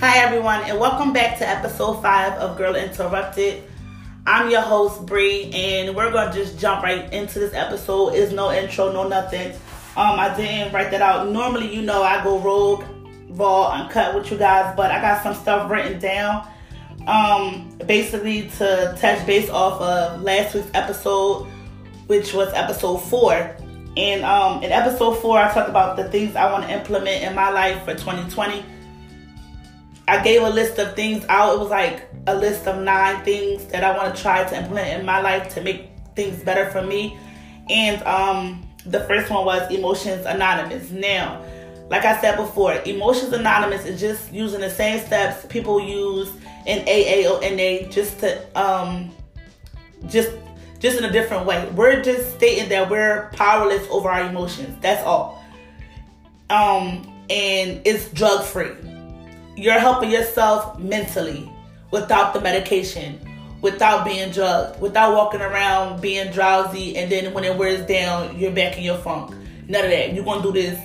Hi, everyone, and welcome back to episode five of Girl Interrupted. I'm your host, Bree, and we're gonna just jump right into this episode. Is no intro, no nothing. Um, I didn't write that out. Normally, you know, I go rogue, raw, uncut with you guys, but I got some stuff written down. Um, basically to touch base off of last week's episode, which was episode four. And um, in episode four, I talked about the things I want to implement in my life for 2020 I gave a list of things out. It was like a list of nine things that I want to try to implement in my life to make things better for me. And um, the first one was Emotions Anonymous. Now, like I said before, Emotions Anonymous is just using the same steps people use in AA or NA just to um, just just in a different way. We're just stating that we're powerless over our emotions. That's all. Um, and it's drug free you're helping yourself mentally without the medication, without being drugged, without walking around being drowsy, and then when it wears down, you're back in your funk. None of that. You're gonna do this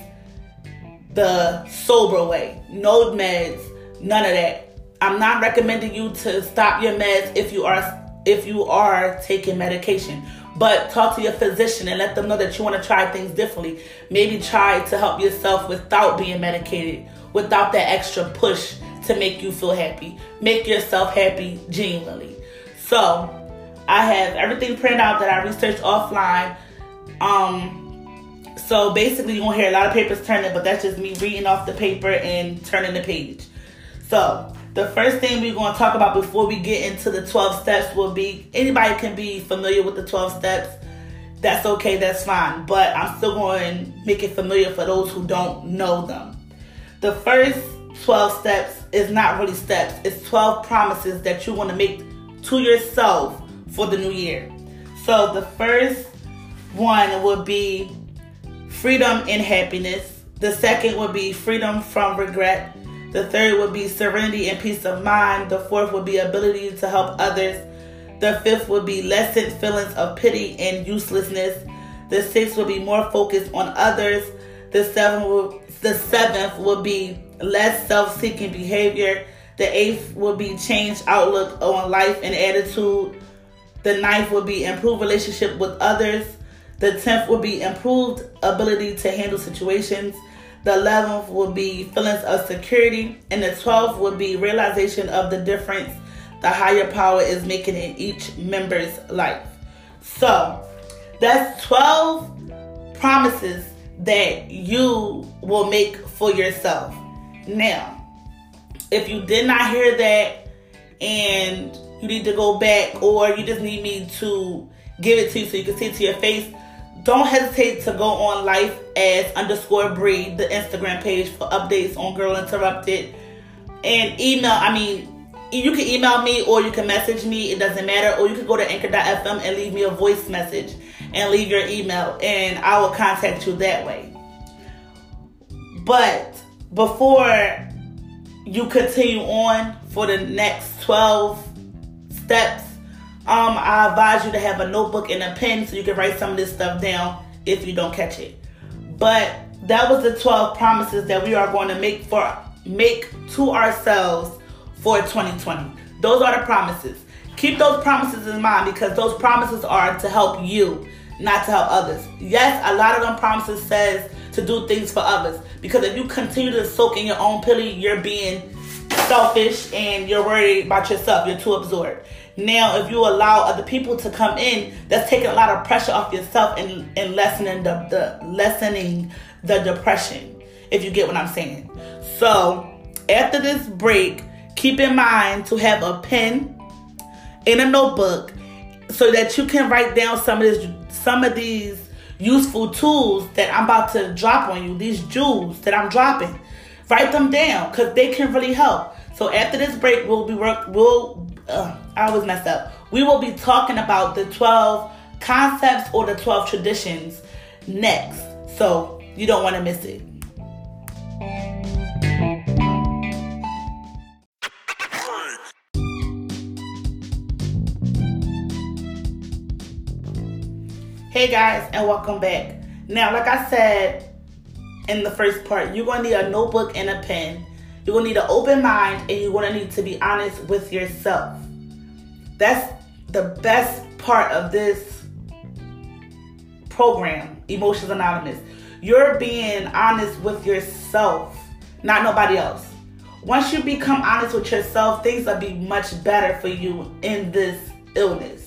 the sober way. No meds, none of that. I'm not recommending you to stop your meds if you are if you are taking medication. But talk to your physician and let them know that you want to try things differently. Maybe try to help yourself without being medicated without that extra push to make you feel happy. Make yourself happy genuinely. So, I have everything printed out that I researched offline. Um, so basically, you're gonna hear a lot of papers turning, but that's just me reading off the paper and turning the page. So, the first thing we're gonna talk about before we get into the 12 steps will be anybody can be familiar with the 12 steps. That's okay, that's fine. But I'm still going to make it familiar for those who don't know them. The first 12 steps is not really steps, it's 12 promises that you want to make to yourself for the new year. So the first one would be freedom and happiness. The second would be freedom from regret. The third would be serenity and peace of mind. The fourth would be ability to help others. The fifth would be lessened feelings of pity and uselessness. The sixth would be more focused on others. The seventh would the seventh will be less self seeking behavior. The eighth will be changed outlook on life and attitude. The ninth will be improved relationship with others. The tenth will be improved ability to handle situations. The eleventh will be feelings of security. And the twelfth will be realization of the difference the higher power is making in each member's life. So that's 12 promises that you will make for yourself. Now, if you did not hear that and you need to go back or you just need me to give it to you so you can see it to your face, don't hesitate to go on life as underscore Bree, the Instagram page for updates on Girl Interrupted. And email, I mean, you can email me or you can message me, it doesn't matter. Or you can go to anchor.fm and leave me a voice message and leave your email, and I will contact you that way. But before you continue on for the next 12 steps, um, I advise you to have a notebook and a pen so you can write some of this stuff down if you don't catch it. But that was the 12 promises that we are going to make for make to ourselves for 2020. Those are the promises. Keep those promises in mind because those promises are to help you not to help others. Yes, a lot of them promises says to do things for others because if you continue to soak in your own pity, you're being selfish and you're worried about yourself. You're too absorbed. Now, if you allow other people to come in, that's taking a lot of pressure off yourself and, and lessening the, the lessening the depression. If you get what I'm saying. So after this break, keep in mind to have a pen and a notebook so that you can write down some of this some of these useful tools that I'm about to drop on you, these jewels that I'm dropping. Write them down because they can really help. So after this break, we'll be work. We'll uh, I always mess up. We will be talking about the 12 concepts or the 12 traditions next. So you don't want to miss it. Hey guys, and welcome back. Now, like I said in the first part, you're gonna need a notebook and a pen. You're gonna need an open mind and you're gonna need to be honest with yourself. That's the best part of this program, Emotions Anonymous. You're being honest with yourself, not nobody else. Once you become honest with yourself, things will be much better for you in this illness.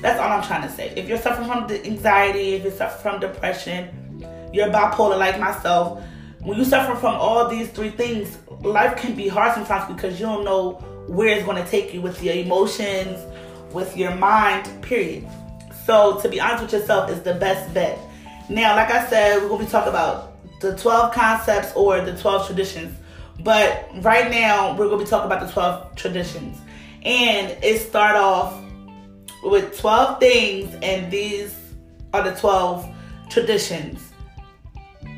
That's all I'm trying to say. If you're suffering from anxiety, if you're suffering from depression, you're bipolar like myself, when you suffer from all these three things, life can be hard sometimes because you don't know where it's going to take you with your emotions, with your mind, period. So to be honest with yourself is the best bet. Now, like I said, we're going to be talking about the 12 concepts or the 12 traditions. But right now, we're going to be talking about the 12 traditions. And it start off with 12 things, and these are the 12 traditions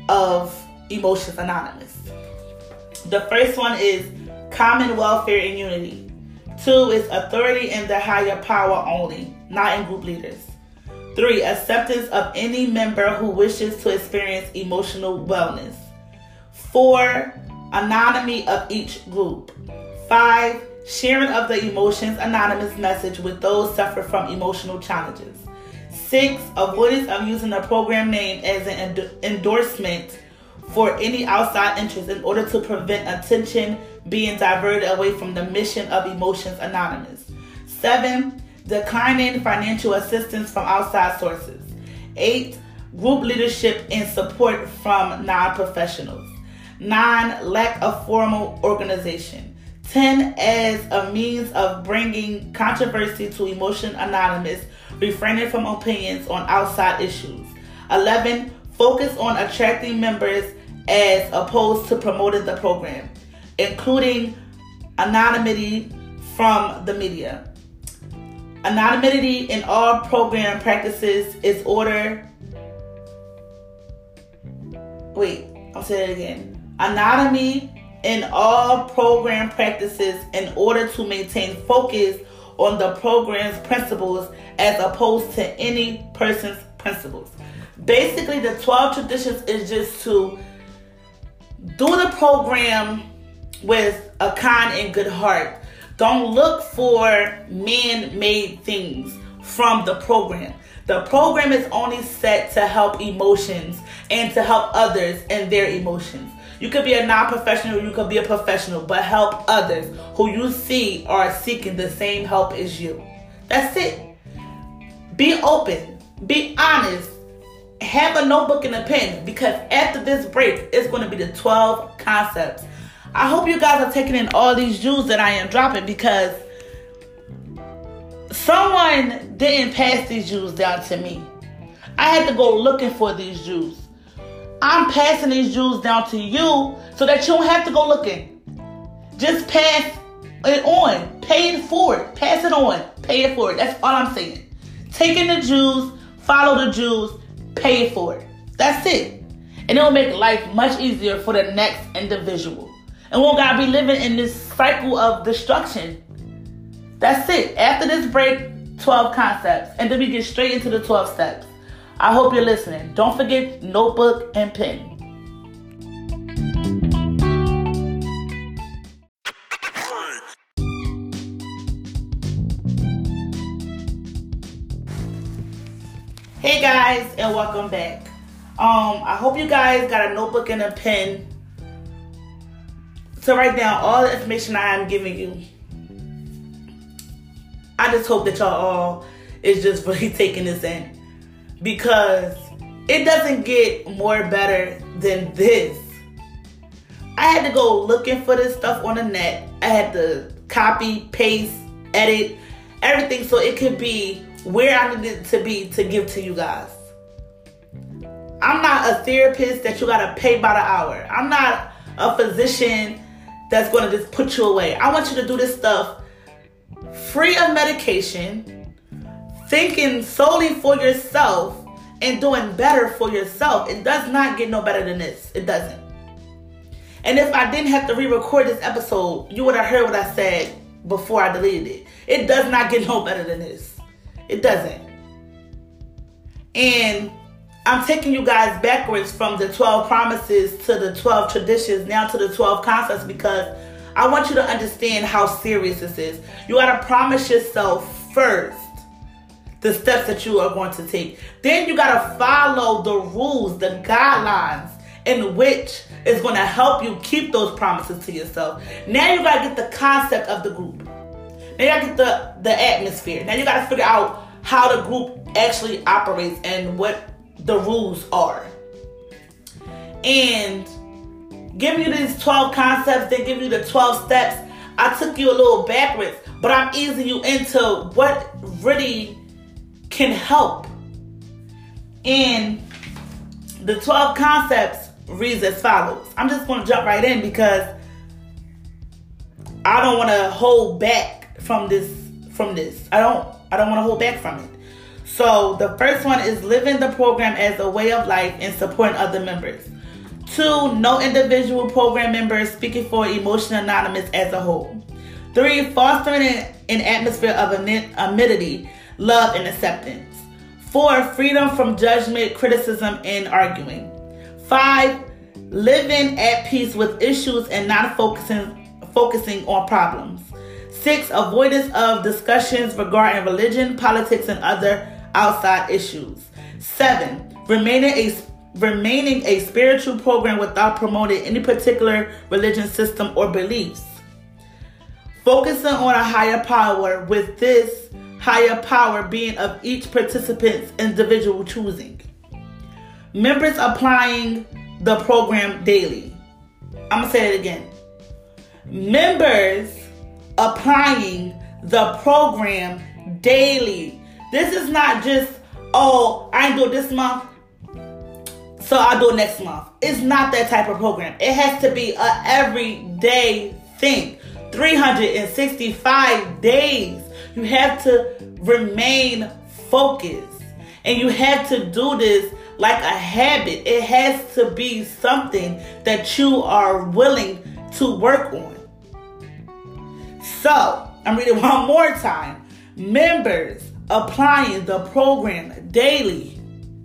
of Emotions Anonymous. The first one is common welfare and unity. Two is authority in the higher power only, not in group leaders. Three, acceptance of any member who wishes to experience emotional wellness. Four, anonymity of each group. Five, sharing of the Emotions Anonymous message with those suffer from emotional challenges. Six, avoidance of using the program name as an endorsement for any outside interest in order to prevent attention being diverted away from the mission of Emotions Anonymous. Seven, declining financial assistance from outside sources. Eight, group leadership and support from non professionals. Nine, lack of formal organization. 10 as a means of bringing controversy to Emotion Anonymous, refraining from opinions on outside issues. 11. Focus on attracting members as opposed to promoting the program, including anonymity from the media. Anonymity in all program practices is order. Wait, I'll say it again. Anonymity in all program practices in order to maintain focus on the program's principles as opposed to any person's principles. Basically, the 12 traditions is just to do the program with a kind and good heart. Don't look for man made things from the program. The program is only set to help emotions and to help others in their emotions. You could be a non professional, you could be a professional, but help others who you see are seeking the same help as you. That's it. Be open, be honest, have a notebook and a pen because after this break, it's going to be the 12 concepts. I hope you guys are taking in all these jewels that I am dropping because someone didn't pass these jewels down to me. I had to go looking for these jewels. I'm passing these jewels down to you so that you don't have to go looking. Just pass it on. Pay it forward. Pass it on. Pay it forward. That's all I'm saying. Taking the jewels, follow the jewels, pay it for it. That's it. And it will make life much easier for the next individual. And won't gotta be living in this cycle of destruction. That's it. After this break, 12 concepts. And then we get straight into the 12 steps. I hope you're listening. Don't forget notebook and pen. Hey guys, and welcome back. Um, I hope you guys got a notebook and a pen to write down all the information I am giving you. I just hope that y'all all is just really taking this in because it doesn't get more better than this. I had to go looking for this stuff on the net. I had to copy, paste, edit, everything so it could be where I needed to be to give to you guys. I'm not a therapist that you gotta pay by the hour. I'm not a physician that's gonna just put you away. I want you to do this stuff free of medication, thinking solely for yourself, and doing better for yourself. It does not get no better than this. It doesn't. And if I didn't have to re record this episode, you would have heard what I said before I deleted it. It does not get no better than this. It doesn't. And I'm taking you guys backwards from the 12 promises to the 12 traditions, now to the 12 concepts because I want you to understand how serious this is. You got to promise yourself first the steps that you are going to take. Then you got to follow the rules, the guidelines in which is going to help you keep those promises to yourself. Now you got to get the concept of the group. Now you got to get the, the atmosphere. Now you got to figure out how the group actually operates and what the rules are. And giving you these 12 concepts, then give you the 12 steps. I took you a little backwards, but I'm easing you into what really can help. And the 12 concepts reads as follows. I'm just going to jump right in because I don't want to hold back from this from this. I don't I don't want to hold back from it. So the first one is living the program as a way of life and supporting other members. Two, no individual program members speaking for Emotion Anonymous as a whole. Three, fostering an atmosphere of amenity, love, and acceptance. Four, freedom from judgment, criticism, and arguing. Five, living at peace with issues and not focusing focusing on problems. Six, avoidance of discussions regarding religion, politics, and other outside issues. Seven, remaining a remaining a spiritual program without promoting any particular religion system or beliefs. Focusing on a higher power with this higher power being of each participant's individual choosing. Members applying the program daily. I'm gonna say it again. Members applying the program daily this is not just, oh, I do this month, so I'll do it next month. It's not that type of program. It has to be a everyday thing. 365 days. You have to remain focused. And you have to do this like a habit. It has to be something that you are willing to work on. So, I'm reading one more time. Members applying the program daily.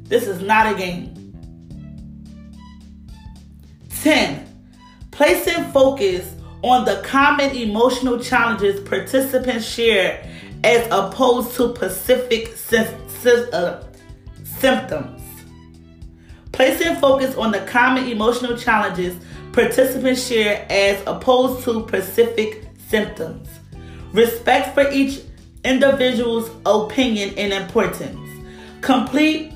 This is not a game. 10. Placing focus on the common emotional challenges participants share as opposed to specific uh, symptoms. Placing focus on the common emotional challenges participants share as opposed to specific symptoms. Respect for each individual's opinion and importance. Complete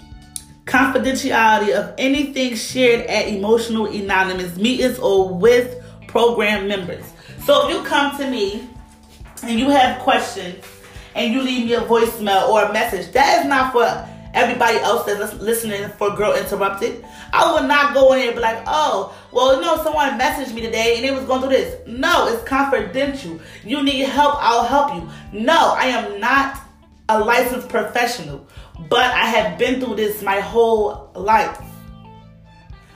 confidentiality of anything shared at emotional anonymous meetings or with program members. So if you come to me and you have questions and you leave me a voicemail or a message, that is not for everybody else that's listening for Girl Interrupted. I will not go in and be like, oh, well, you know, someone messaged me today and it was going through this. No, it's confidential. You need help, I'll help you. No, I am not a licensed professional, but I have been through this my whole life.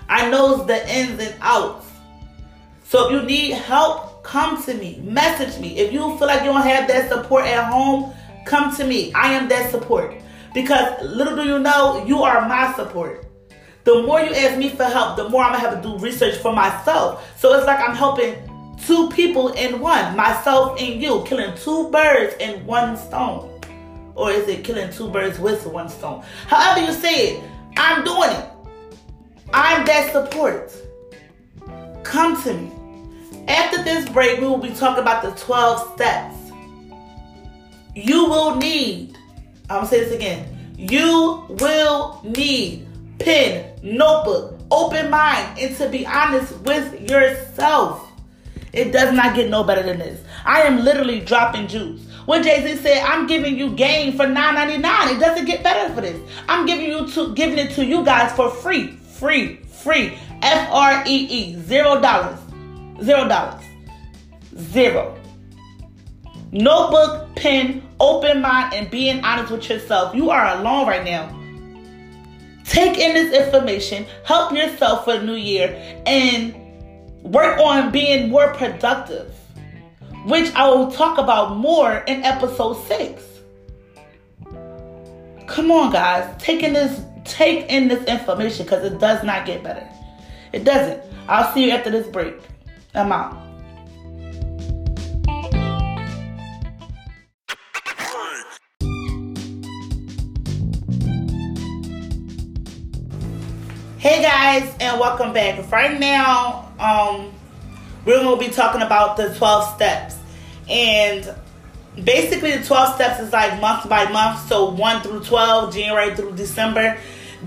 I know the ins and outs. So if you need help, come to me. Message me. If you feel like you don't have that support at home, come to me. I am that support. Because little do you know, you are my support. The more you ask me for help, the more I'm gonna have to do research for myself. So it's like I'm helping two people in one, myself and you, killing two birds in one stone. Or is it killing two birds with one stone? However you say it, I'm doing it. I'm that support. Come to me. After this break, we will be talking about the 12 steps you will need I'm gonna say this again. You will need pen, notebook, open mind, and to be honest with yourself. It does not get no better than this. I am literally dropping juice. When Jay-Z said, I'm giving you game for $9.99, it doesn't get better for this. I'm giving you to giving it to you guys for free. Free, free. F-R-E-E. Zero dollars. Zero dollars. Zero. Notebook, pen, open mind, and being honest with yourself. You are alone right now. Take in this information, help yourself for the new year, and work on being more productive, which I will talk about more in episode six. Come on, guys. Taking this take in this information because it does not get better. It doesn't. I'll see you after this break. I'm out. Hey guys, and welcome back. Right now, um, we're going to be talking about the 12 steps. And basically, the 12 steps is like month by month. So 1 through 12, January through December.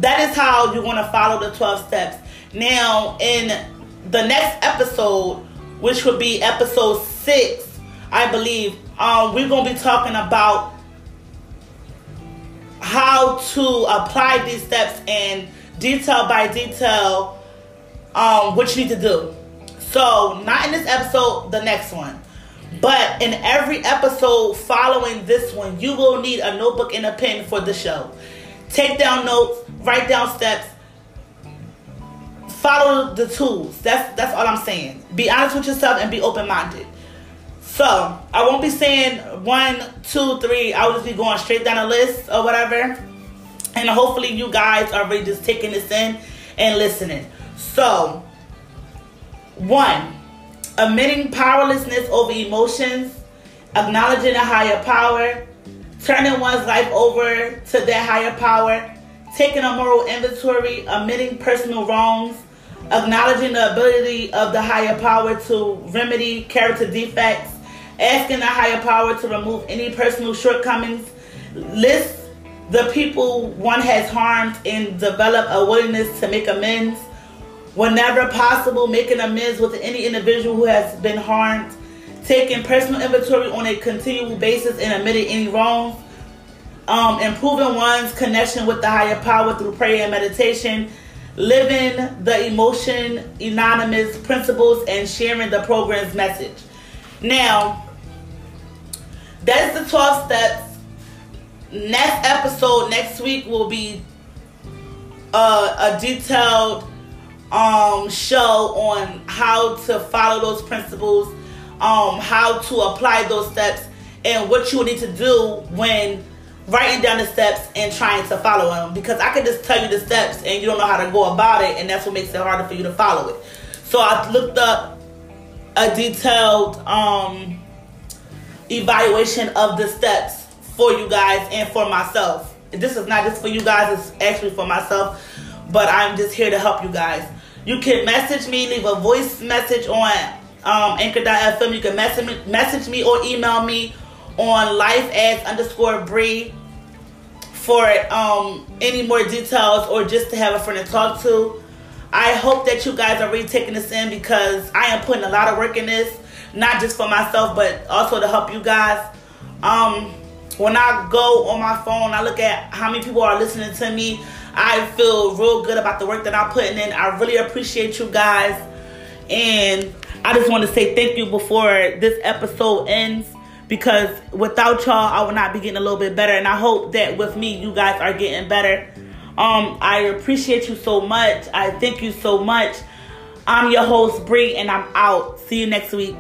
That is how you're going to follow the 12 steps. Now, in the next episode, which would be episode 6, I believe, um, we're going to be talking about how to apply these steps in detail by detail um, what you need to do. So, not in this episode, the next one. But in every episode following this one, you will need a notebook and a pen for the show. Take down notes, write down steps, follow the tools. That's that's all I'm saying. Be honest with yourself and be open minded. So I won't be saying one, two, three. I'll just be going straight down a list or whatever. And hopefully you guys are really just taking this in and listening. So, one, admitting powerlessness over emotions, acknowledging a higher power, turning one's life over to that higher power, taking a moral inventory, admitting personal wrongs, acknowledging the ability of the higher power to remedy character defects, asking the higher power to remove any personal shortcomings, list the people one has harmed and develop a willingness to make amends. Whenever possible, making amends with any individual who has been harmed, taking personal inventory on a continual basis and admitting any wrongs, um, improving one's connection with the higher power through prayer and meditation, living the emotion anonymous principles, and sharing the program's message. Now, that's the 12 steps next episode next week will be uh, a detailed um, show on how to follow those principles, um, how to apply those steps, and what you need to do when writing down the steps and trying to follow them. Because I could just tell you the steps and you don't know how to go about it, and that's what makes it harder for you to follow it. So I looked up a detailed um, evaluation of the steps for you guys and for myself. This is not just for you guys, it's actually for myself, but I'm just here to help you guys. You can message me, leave a voice message on um, anchor.fm. You can message me, message me or email me on life as underscore Bree for um, any more details or just to have a friend to talk to. I hope that you guys are really taking this in because I am putting a lot of work in this, not just for myself, but also to help you guys. Um, when I go on my phone, I look at how many people are listening to me. I feel real good about the work that I'm putting in. I really appreciate you guys. And I just want to say thank you before this episode ends because without y'all, I would not be getting a little bit better. And I hope that with me, you guys are getting better. Um, I appreciate you so much. I thank you so much. I'm your host, Bree, and I'm out. See you next week.